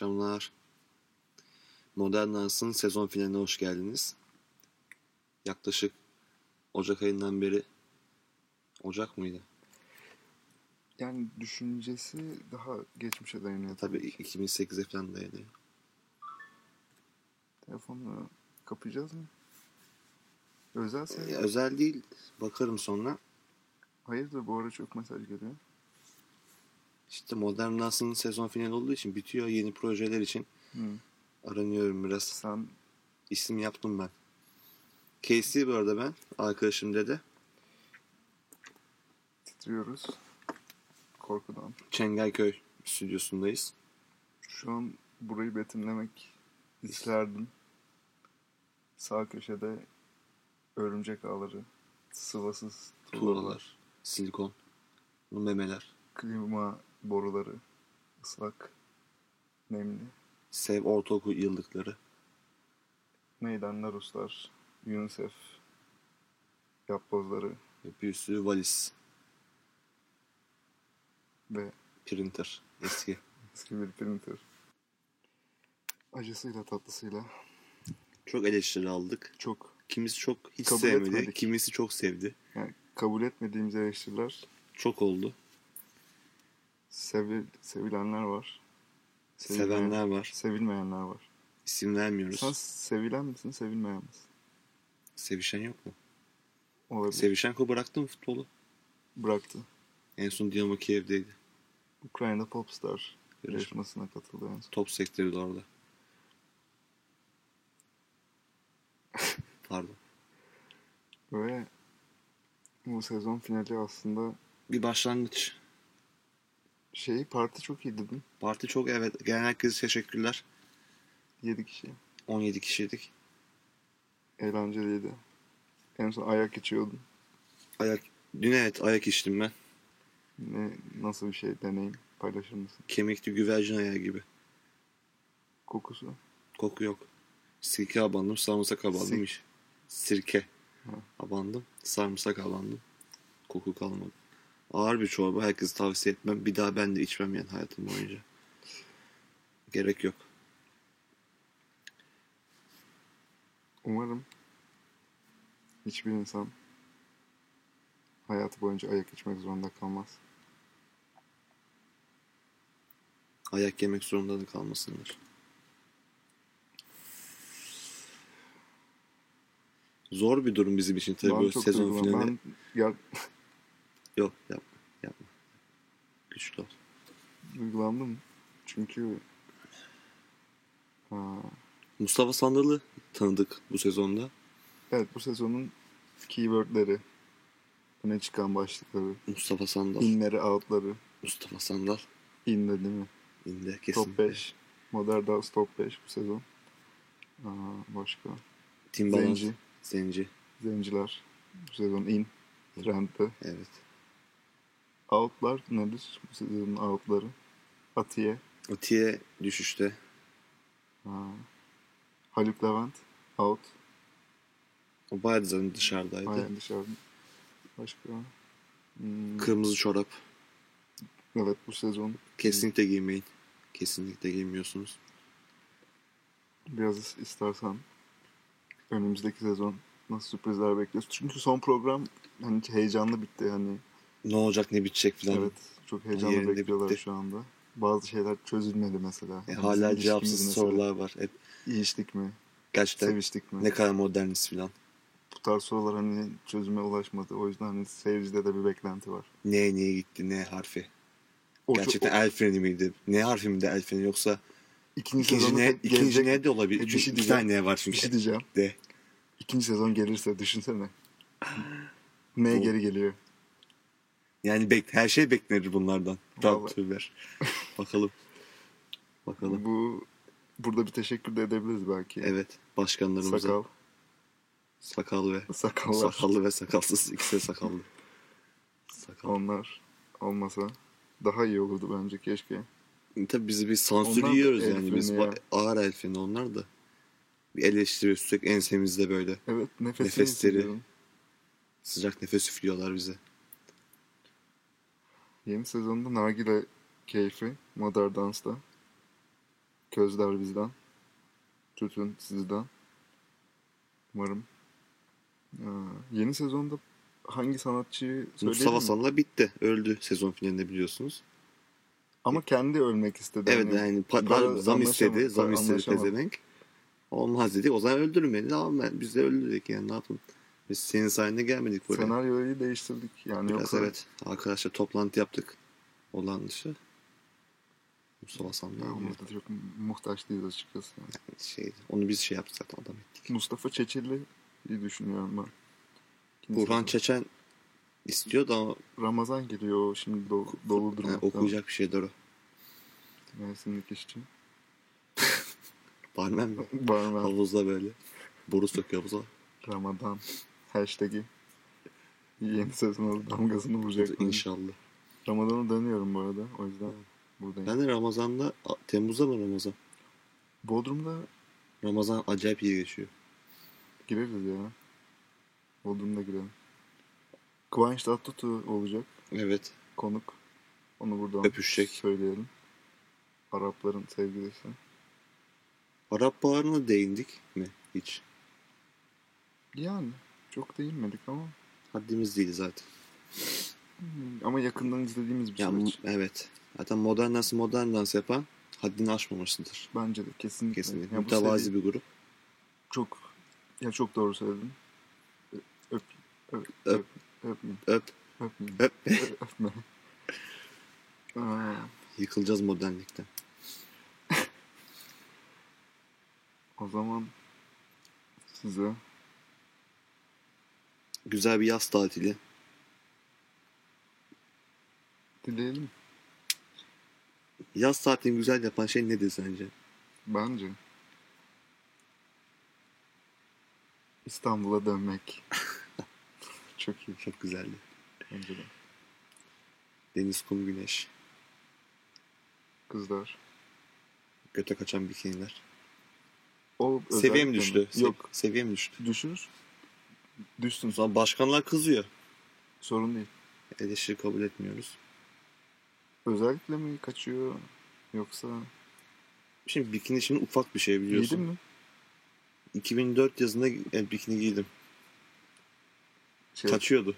Akşamlar. Modern Dans'ın sezon finaline hoş geldiniz. Yaklaşık Ocak ayından beri Ocak mıydı? Yani düşüncesi daha geçmişe dayanıyor. Tabii 2008'e falan dayanıyor. Telefonla kapayacağız mı? Özel Ee, özel değil. Bakarım sonra. Hayırdır bu ara çok mesaj geliyor. İşte Modern sezon finali olduğu için bitiyor. Yeni projeler için Hı. aranıyorum biraz. Sen İsim yaptım ben. Casey bu arada ben. Arkadaşım dedi. titriyoruz. Korkudan. Çengelköy stüdyosundayız. Şu an burayı betimlemek isterdim. Sağ köşede örümcek ağları, sıvasız tuğlalar, Tuğlalar, silikon, memeler, klima boruları, ıslak, nemli, sev ortaokul yıllıkları. meydanlar Ruslar, UNICEF, yapbozları Bir sürü valiz, ve printer, eski. eski bir printer. Acısıyla tatlısıyla Çok eleştiri aldık. çok Kimisi çok hiç Kabul sevmedi, etmedik. kimisi çok sevdi. yani kabul etmediğimiz eleştiriler Çok oldu. Sevi, sevilenler var. Sevilmeyen- Sevenler var. Sevilmeyenler var. İsim vermiyoruz. Sen sevilen misin, sevilmeyen misin? Sevişen yok mu? Olabilir. Sevişenko bıraktı mı futbolu? Bıraktı. En son Dinamo Kiev'deydi. Ukrayna Popstar Yarışma. yarışmasına katıldı en son. Top sektörü de orada. Pardon. Ve bu sezon finali aslında Bir başlangıç. Şey parti çok iyi dedim. Parti çok evet. Gelen herkese teşekkürler. 7 kişi. 17 kişiydik. Eğlenceliydi. En son ayak içiyordun. Ayak, dün evet ayak içtim ben. Ne, nasıl bir şey deneyim paylaşır mısın? Kemikli güvercin ayağı gibi. Kokusu. Koku yok. Sirke abandım, sarımsak abandım. Sir- iş. Sirke Ha. abandım, sarımsak abandım. Koku kalmadı. Ağır bir çorba. Herkese tavsiye etmem. Bir daha ben de içmem yani hayatım boyunca. Gerek yok. Umarım hiçbir insan hayatı boyunca ayak içmek zorunda kalmaz. Ayak yemek zorunda da kalmasınlar. Zor bir durum bizim için tabii Ben sezon finali. Ben ya, Yok yapma yapma. Güçlü ol. duygulandım. Çünkü aa, Mustafa Sandal'ı tanıdık bu sezonda. evet bu sezonun keywordleri öne çıkan başlıkları Mustafa Sandal. inleri outları Mustafa Sandal. in de değil mi? İndi kesin. Top 5 Modern Dance Top 5 bu sezon. Aa, başka Timbaland. Zenci. Zenci. Zenciler bu sezon in trendde. Evet. Outlar nedir? Bu sezonun outları. Atiye. Atiye düşüşte. Aa, Haluk Levent out. O bayağı zaten dışarıdaydı. Aynen dışarıda. Başka. Hmm, Kırmızı çorap. evet bu sezon Kesinlikle giymeyin. Kesinlikle giymiyorsunuz. biraz istersen önümüzdeki sezon nasıl sürprizler bekliyoruz. Çünkü son program hani heyecanlı bitti hani. Ne olacak ne bitecek falan. Evet çok heyecanlı Yerinde bekliyorlar bitti. şu anda. Bazı şeyler çözülmedi mesela. E, Hani hala cevapsız mesela. sorular var. Hep İyiştik mi? gerçekten Seviştik mi? ne kadar moderniz falan. Bu tarz sorular hani çözüme ulaşmadı. O yüzden hani seyircide de bir beklenti var. Ne niye gitti ne harfi. O gerçekten çok- el freni miydi? Ne harfi miydi el freni yoksa ikinci, ikinci ne, tek ikinci gelecek- ne de olabilir. E, bir şey diyeceğim. tane ne var Bir çünkü. şey diyeceğim. De. İkinci sezon gelirse düşünsene. Ne geri geliyor? Yani bek her şey beklenir bunlardan. Rabbitüller. Bakalım. Bakalım. Bu burada bir teşekkür de edebiliriz belki. Evet. Başkanlarımıza. Sakal. Sakal ve Sakallar. sakallı ve sakalsız ikisi sakallı. Sakal. Onlar olmasa daha iyi olurdu bence keşke. Tabii bizi bir sansür Onlar yiyoruz yani biz ya. ağır el freni onlar da. Bir eleştiriyoruz sürekli ensemizde böyle. Evet Nefesleri. Sıcak nefes üflüyorlar bize. Yeni sezonda nargile keyfi Modern Dance'da. Közler bizden. Tütün sizden. Umarım. Ee, yeni sezonda hangi sanatçıyı söyleyelim Mustafa? Salla bitti. Öldü sezon finalinde biliyorsunuz. Ama kendi ölmek istedi. Evet Hani yani daha zam istedi. Zam istedi pezevenk. Olmaz dedi. O zaman öldürün beni. Tamam ben, biz de öldürdük yani ne yapalım. Biz senin sayende gelmedik buraya. Senaryoyu değiştirdik. Yani Biraz yoksa evet. Arkadaşlar toplantı yaptık. Olan dışı. Mustafa yani burada da çok muhtaç değiliz açıkçası. şey, onu biz şey yaptık zaten adam ettik. Mustafa Çeçil'i iyi düşünüyorum ben. İkinci Burhan. Çeçen istiyor da ama Ramazan geliyor. Şimdi do- doludur. yani muhtemelen. okuyacak bir şeydir o. Mevsimlik işçi. Barmen mi? Barmen. Havuzda böyle. Boru sokuyor havuza. Ramadan. Hashtag'i. Yeni sezona damgasını vuracak. İnşallah. Ramazan'a dönüyorum bu arada. O yüzden buradayım. Ben de Ramazan'da Temmuz'da mı Ramazan? Bodrum'da Ramazan acayip iyi geçiyor. gireriz ya. Bodrum'da girelim. Kıvanç Tatlıtuğ olacak. Evet. Konuk. Onu buradan Öpüşecek. söyleyelim. Arapların sevgilisi. Arap Baharı'na değindik mi hiç? Yani çok değinmedik ama Haddimiz değil zaten. Hmm, ama yakından izlediğimiz bir Ya, süreç. evet. Zaten modern dans modern dans yapan haddini aşmamıştır. Bence de kesinlikle. Kesinlikle. Ya Mütevazi seri bir grup. çok ya çok doğru söyledin. Öp öp Öp. öp Öp. Öp. öpme. Aa, Yıkılacağız modernlikten. o zaman size Güzel bir yaz tatili. dileyelim. Yaz tatilini güzel yapan şey nedir sence? Bence İstanbul'a dönmek. çok iyi. Çok güzeldi. Bence de. Deniz, kum, güneş. Kızlar. Göte kaçan bikiniler. O Seviye mi özellikle düştü? Yok. Seviye mi düştü? Düşür. Düşsün. Zaman başkanlar kızıyor. Sorun değil. Eleştiri kabul etmiyoruz. Özellikle mi kaçıyor yoksa Şimdi bikini şimdi ufak bir şey biliyorsun. giydin mi? 2004 yazında e, bikini giydim. Şey, Kaçıyordu.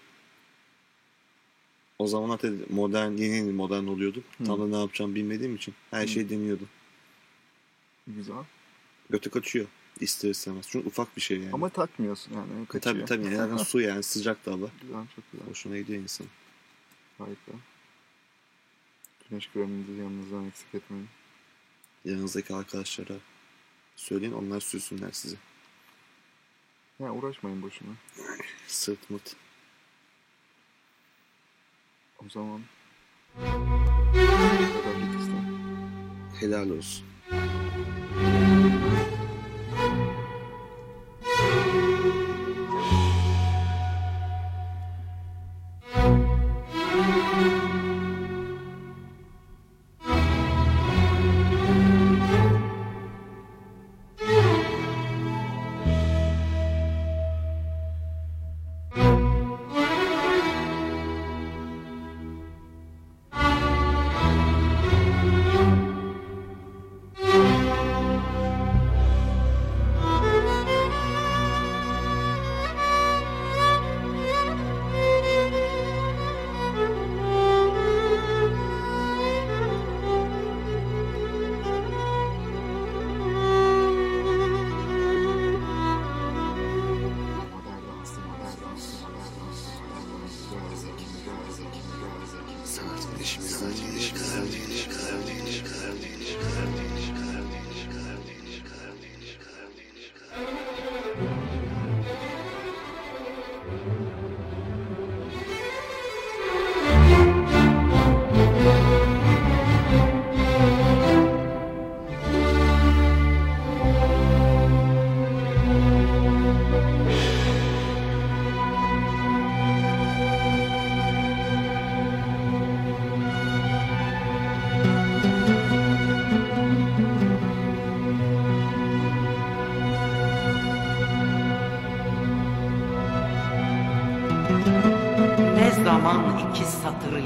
O zaman modern, yeni yeni modern oluyordum. Hı. Tam da ne yapacağımı bilmediğim için her Hı. şeyi deniyordum. Güzel. Götü kaçıyor. İster istemez. Çünkü ufak bir şey yani. Ama takmıyorsun yani. E, Kaçıyor. tabii tabii. Yani su yani sıcak da hava. Güzel çok güzel. Hoşuna gidiyor insan. Harika. Güneş kreminizi yanınızdan eksik etmeyin. Yanınızdaki arkadaşlara söyleyin onlar sürsünler sizi. Ya uğraşmayın boşuna. Sırt mırt. O zaman. Helal olsun.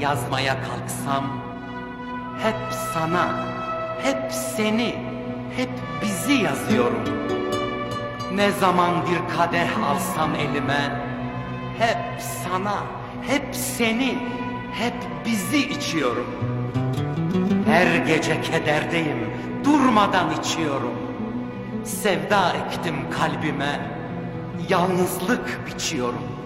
Yazmaya kalksam hep sana, hep seni, hep bizi yazıyorum. Ne zaman bir kadeh alsam elime, hep sana, hep seni, hep bizi içiyorum. Her gece kederdeyim, durmadan içiyorum. Sevda ektim kalbime, yalnızlık biçiyorum.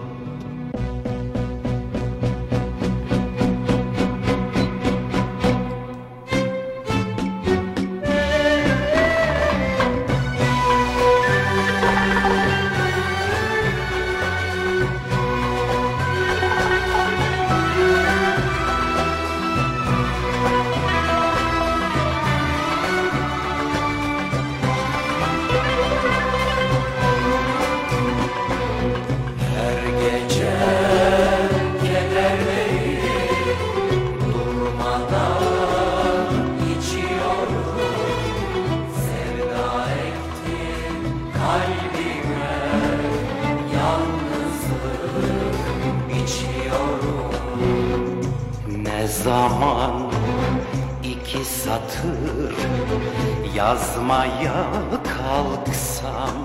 Kalksam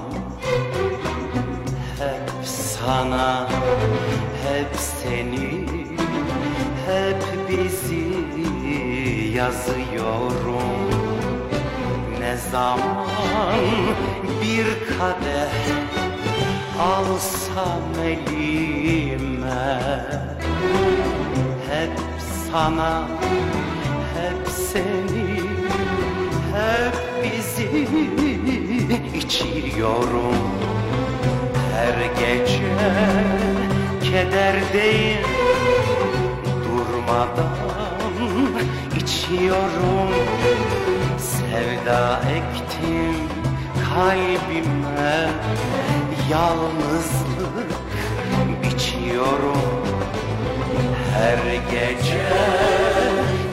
hep sana, hep seni, hep bizi yazıyorum. Ne zaman bir kadeh alsam elime, hep sana, hep seni, hep bizi içiyorum. Her gece kederdeyim. Durmadan içiyorum. Sevda ektim kalbime. Yalnızlık biçiyorum Her gece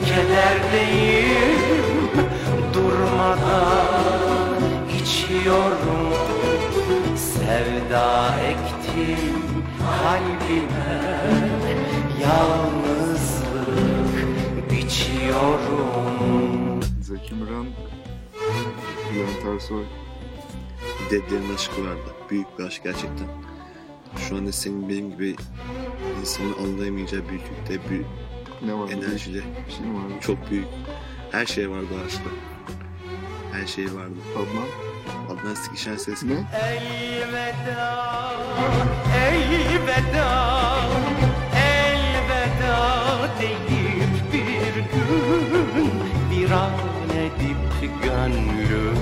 kederdeyim. Durmadan içiyorum Sevda ektim kalbime Yalnızlık biçiyorum Zeki Müren, Bülent Ersoy. Dedlerin aşkı vardı. Büyük bir aşk gerçekten. Şu anda senin benim gibi insanın anlayamayacağı büyüklükte büyük Ne var? enerjili. Bir şey mi var? Çok büyük. Her şey vardı aşkta. Her şey vardı. Adnan. Adnan Sikişen ses. Ne? Elveda, elveda, elveda deyip bir gün viran edip gönlüm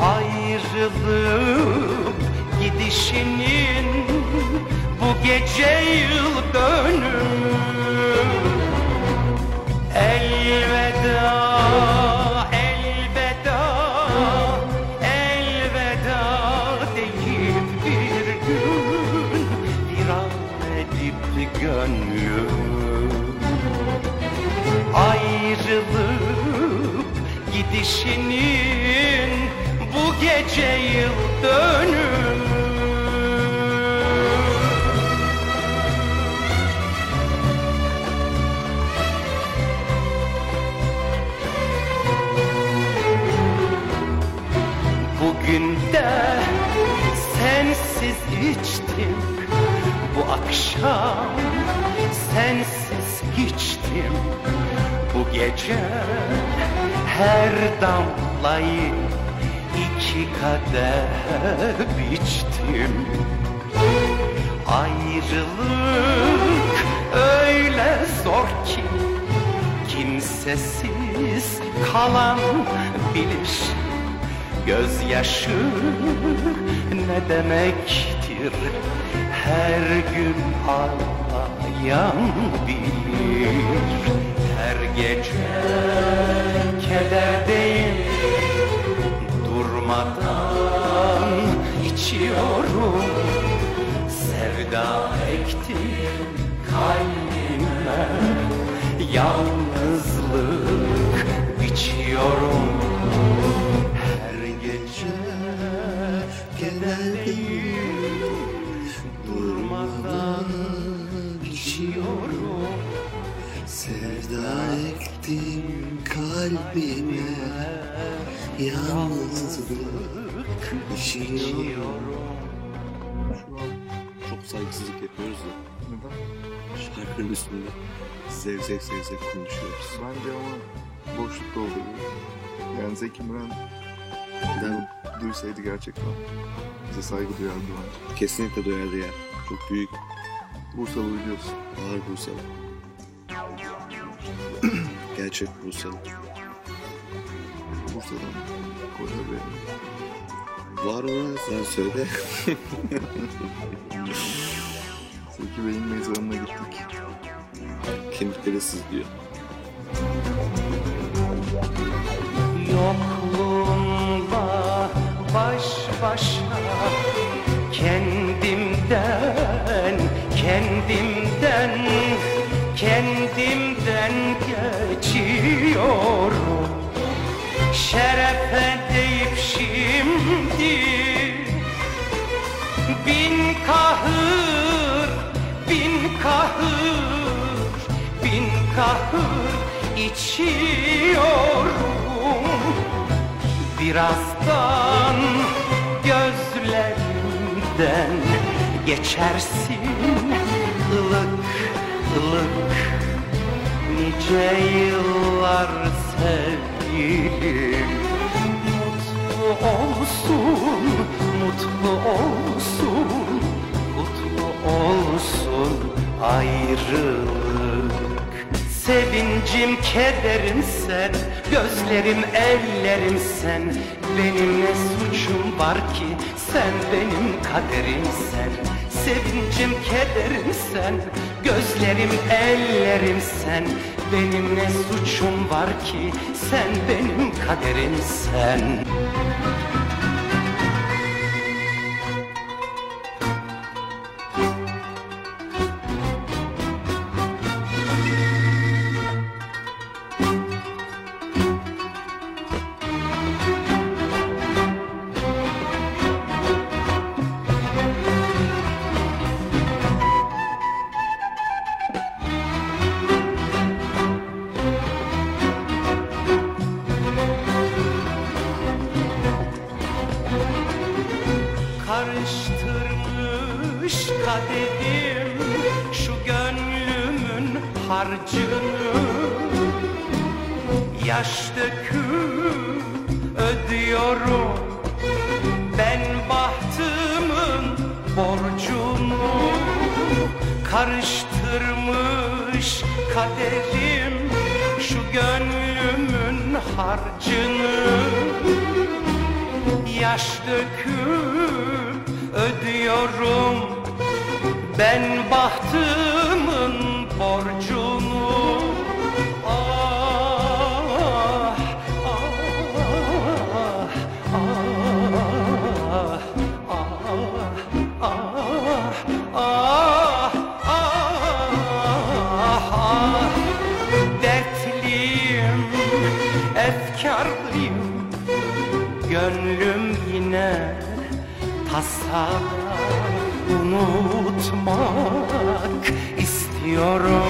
Ayrılıp gidişinin bu gece yıl dönüm elveda, gidişinin bu gece yıl dönüm Bugün de sensiz içtim. Bu akşam sensiz içtim. Bu gece her damlayı iki kadeh biçtim. Ayrılık öyle zor ki Kimsesiz kalan bilir. Gözyaşı ne demektir? Her gün ağlayan bilir. Her gece kederdeyim Durmadan içiyorum. Sevda ektim kalbime Yalnızlık biçiyorum. Her gece kederdeyim Durmadan içiyorum. Sevda ektim kalbime Kalbime yalnızlık işiyorum. Şu an Çok saygısızlık yapıyoruz da neden? şarkının üstünde zevzek zevzek konuşuyoruz. Bence ama boşluk dolduruyor. Yani Zeki Müren Neden? duysaydı gerçekten bize saygı duyardı bence. Kesinlikle duyardı ya. Çok büyük Bursalı biliyorsun. ağır Bursalı. Gerçek Bursalı. Bursa'dan Konya Bey. Var mı? Sen söyle. Zeki Bey'in mezarına gittik. Kemikleri sızlıyor. Yokluğumda baş başa Kendimden, kendimden, kendimden geçiyorum. Şerefe deyip şimdi Bin kahır, bin kahır, bin kahır içiyorum. Birazdan gözlerimden geçersin ılık ılık Nice yıllar sevgilim Mutlu olsun, mutlu olsun, mutlu olsun ayrılık. Sevincim, kederim sen, gözlerim, ellerim sen. Benim ne suçum var ki, sen benim kaderimsen. Sevincim, kederim sen, gözlerim, ellerim sen. Benim ne suçum var ki, sen benim kaderimsen. Karıştırmış borcunu Karıştırmış kaderim. Şu gönlümün harcını Yaş döküp ödüyorum. Ben bahtımın borcunu tasada unutmak istiyorum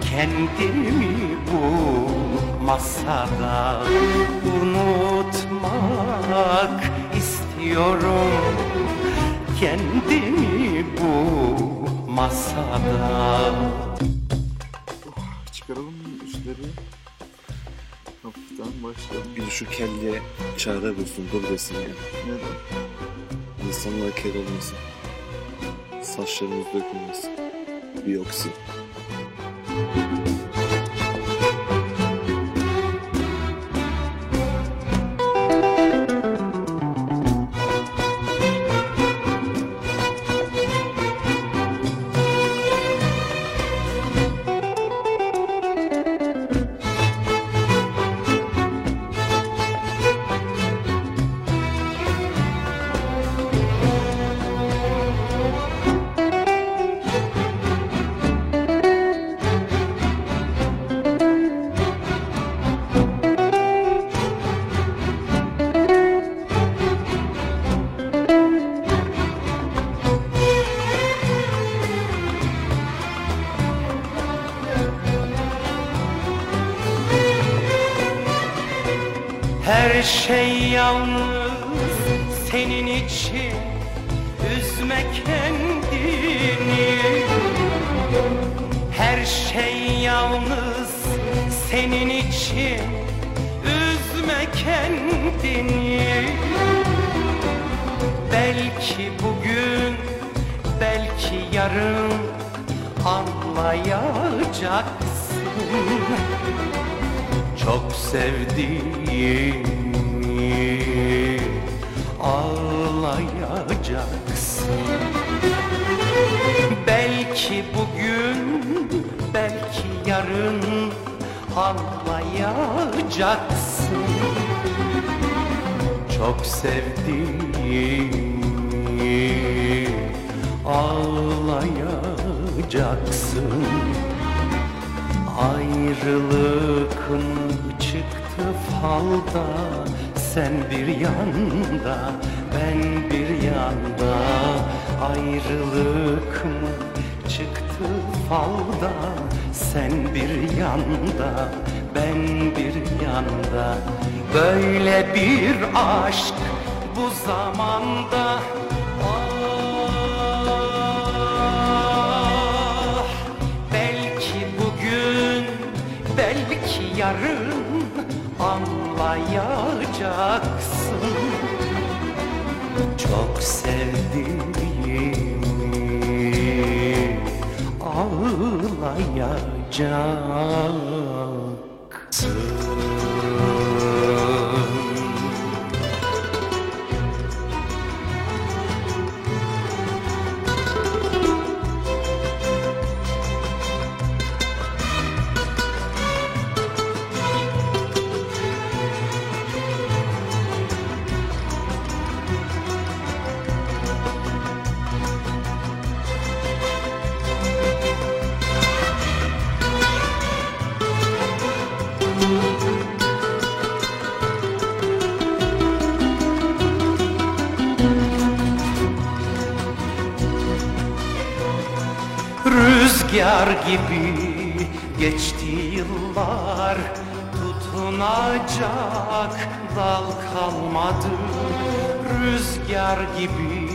Kendimi bu masada unutmak istiyorum Kendimi bu masada Çıkaralım üstleri? Hafiften başlayalım. Bir de şu kelleye çare bulsun, dur desin ya. Neden? İnsanlar kel olmasın. Saçlarımız dökülmesin. Biyoksin. Çok sevdiğimi ağlayacaksın. Belki bugün, belki yarın anlayacaksın çok sevdiğimi ağlayacaksın. Ayrılık mı çıktı falda Sen bir yanda ben bir yanda. Ayrılık mı çıktı falda Sen bir yanda ben bir yanda. Böyle bir aşk bu zamanda Ah Belki bugün belki yarın anlayacaksın Çok sevdiğimi ağlayacaksın Rüzgar gibi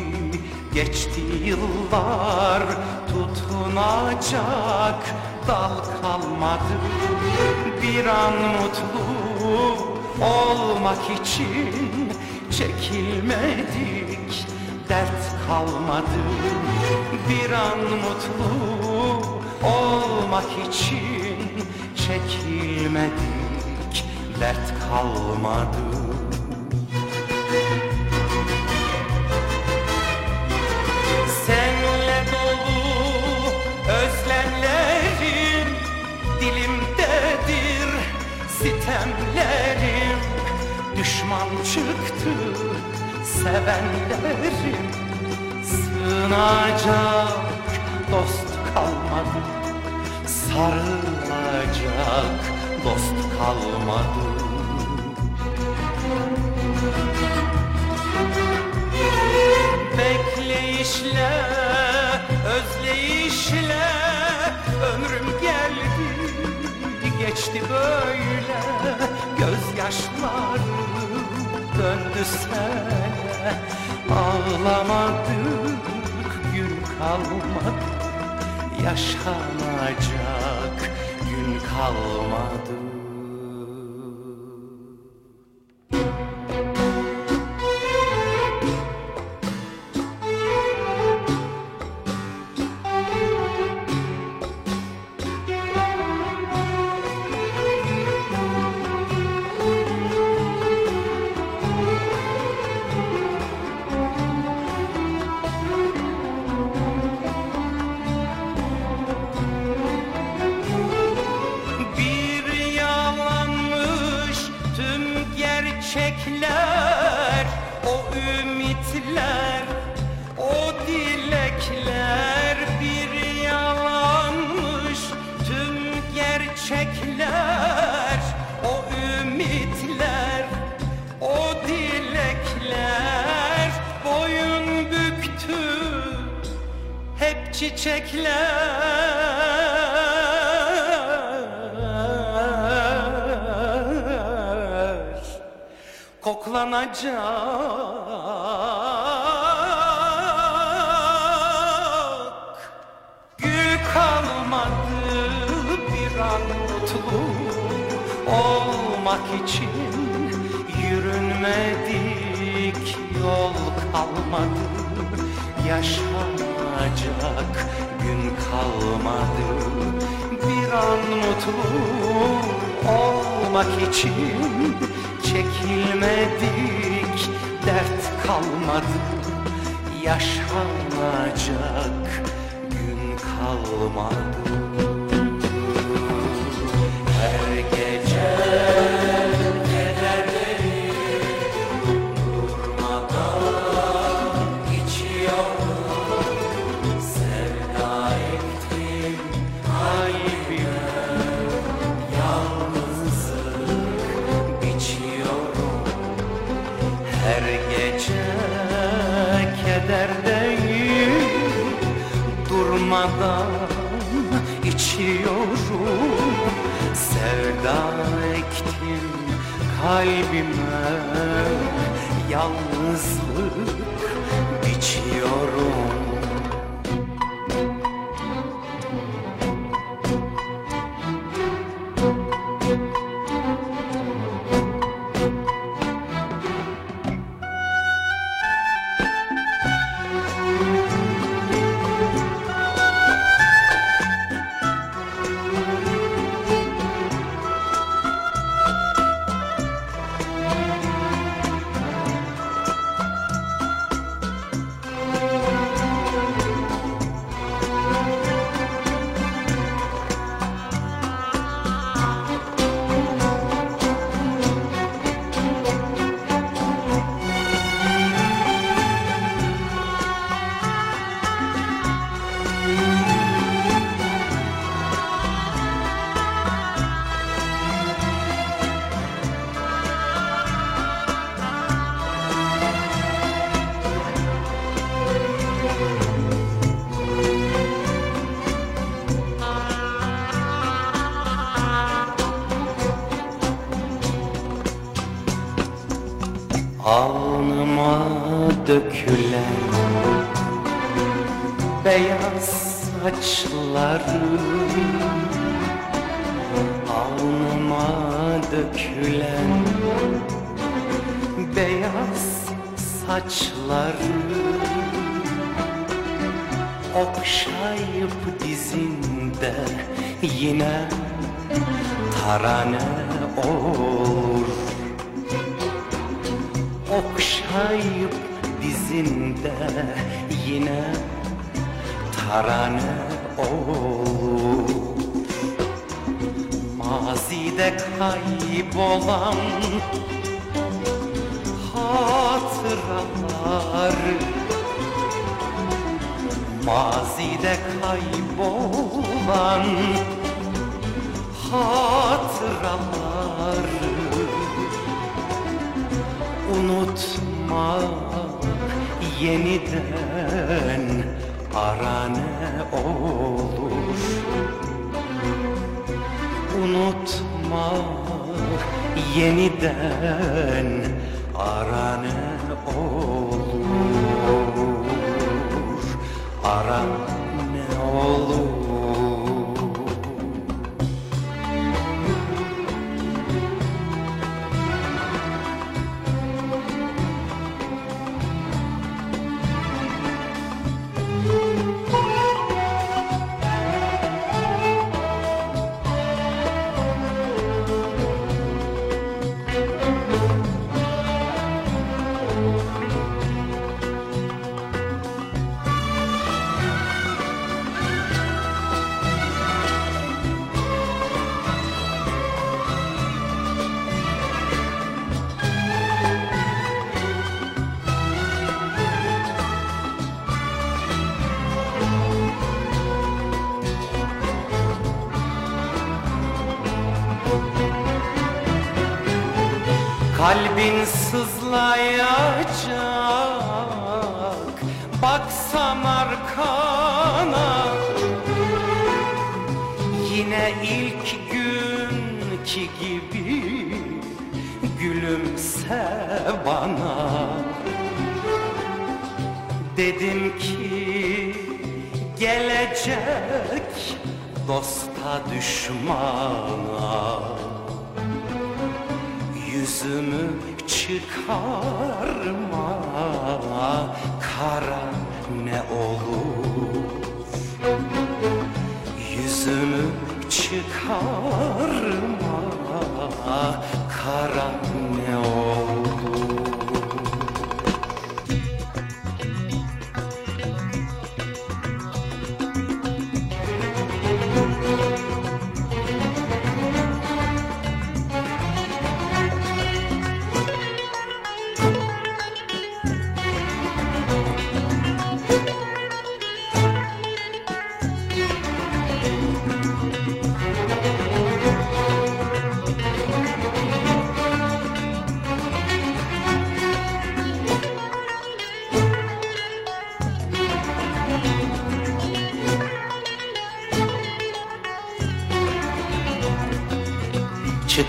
geçti yıllar. Tutunacak dal kalmadı. Bir an mutlu olmak için çekilmedik dert kalmadı. Bir an mutlu olmak için çekilmedik dert kalmadı Düşman çıktı sevenlerim Sığınacak dost kalmadı. Sarılacak dost kalmadı. Bekleyişle, özleyişle ömrüm geldi. Geçti böyle gözyaşlarım döndü sene ağlamadık gün kalmadı. Yaşanacak gün kalmadı çiçekler. Koklanacak. Gül kalmadı bir an mutlu olmak için. Yürünmedik yol kalmadı Yaşanacak gün kalmadı. Bir an mutlu olmak için Çekilmedik dert kalmadı. Yaşanacak gün kalmadı kaybolan hatıralar. Mazide kaybolan hatıralar. Unutma yeniden arane olur. Unutma yeniden arane olur. Arane Kalbin sızlayacak. Baksan arkana. Yine ilk günkü gibi gülümse bana. Dedim ki gelecek dosta düşmana Yüzümü çıkarma. Kara ne olur? Yüzümü çıkarma. Kara ne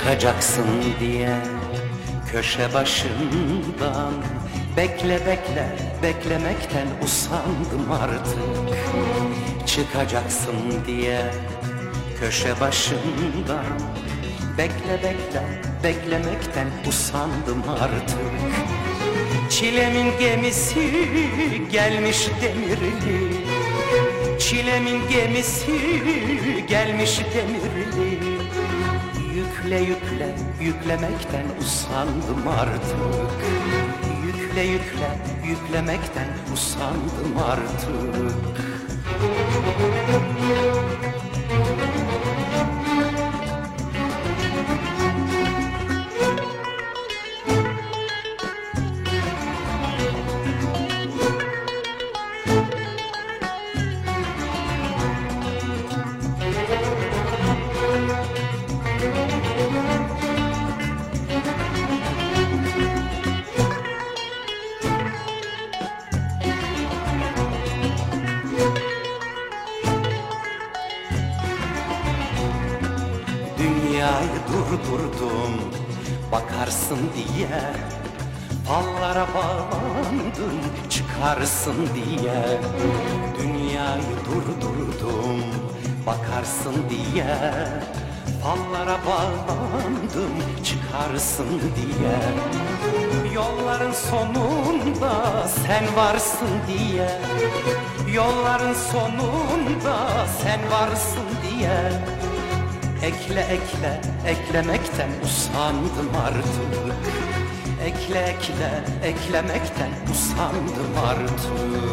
Çıkacaksın diye köşe başından. Bekle bekle beklemekten usandım artık. Çıkacaksın diye köşe başından. Bekle bekle beklemekten usandım artık. Çilemin gemisi gelmiş demirli. Çilemin gemisi gelmiş demirli Yükle yükle yüklemekten usandım artık. Yükle yükle yüklemekten usandım artık Dünyayı durdurdum bakarsın diye. Fallara bağlandım çıkarsın diye. Dünyayı durdurdum bakarsın diye. Fallara bağlandım çıkarsın diye. Yolların sonunda sen varsın diye. Yolların sonunda sen varsın diye Ekle ekle eklemekten usandım artık. Ekle ekle eklemekten usandım artık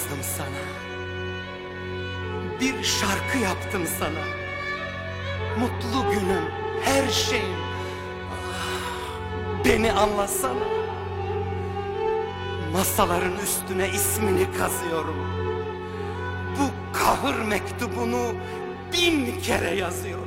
yazdım sana. Bir şarkı yaptım sana. Mutlu günüm, her şeyim. Beni anlasana. Masaların üstüne ismini kazıyorum. Bu kahır mektubunu bin kere yazıyorum.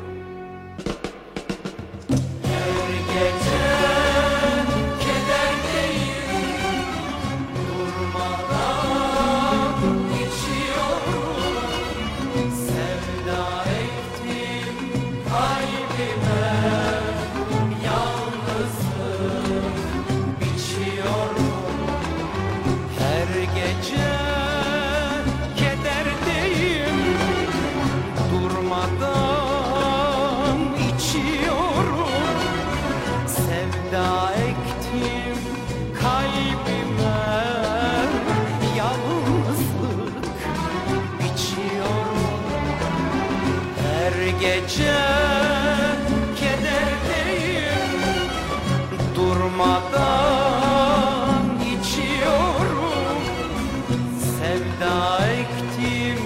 Gece kederdeyim. Durmadan içiyorum. Sevda ektim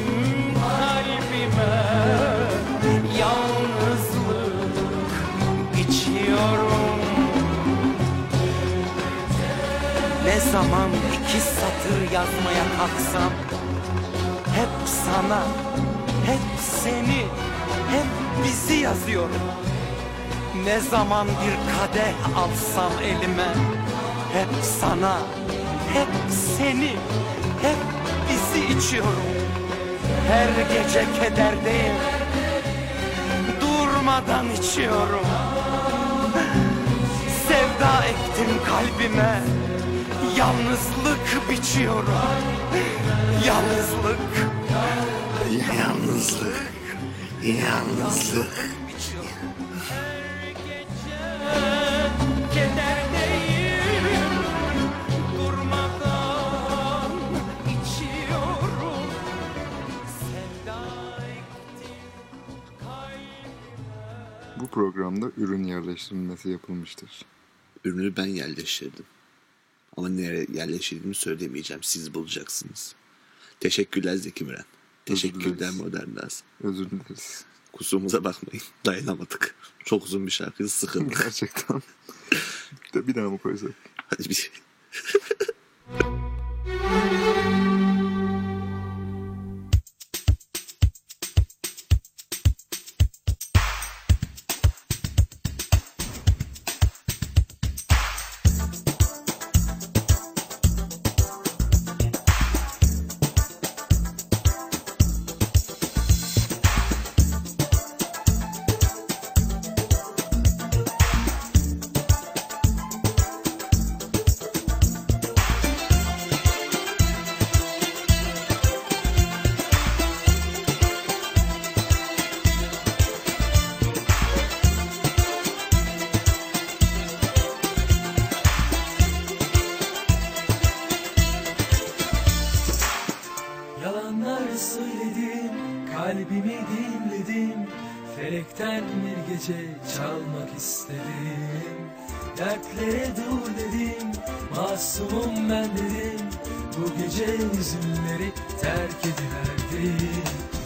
kalbime Yalnızlık içiyorum. Ne zaman iki satır yazmaya kalksam Hep sana, hep seni, bizi yazıyorum ne zaman bir kadeh alsam elime Hep sana, hep seni, hep bizi içiyorum. Her gece kederdeyim. Durmadan içiyorum. Sevda ektim kalbime. Yalnızlık biçiyorum. Yalnızlık. Yalnızlık. Yalnızlık. Bu programda ürün yerleştirilmesi yapılmıştır. Ürünü ben yerleştirdim. Ama nereye yerleştirdiğimi söylemeyeceğim. Siz bulacaksınız. Teşekkürler Zeki Müren. Teşekkürler. Modern Daz. Özür dileriz. Kusurumuza bakmayın. Dayanamadık. Çok uzun bir şarkı. Sıkıldık. Gerçekten. bir, daha mı koysak? Hadi bir Yalanlar Dertlere dur dedim, masumum ben dedim. Bu gece hüzünleri terk ediverdim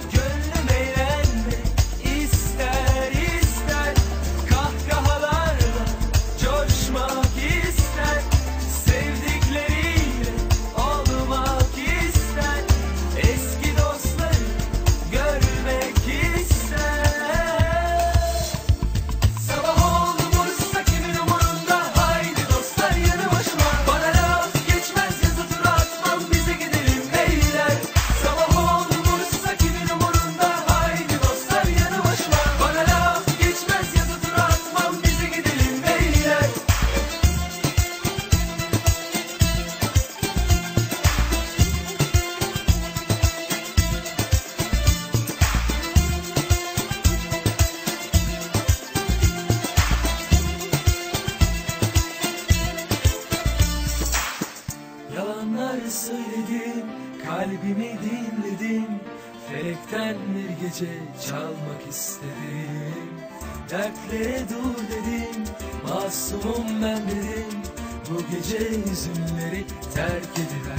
terk beyler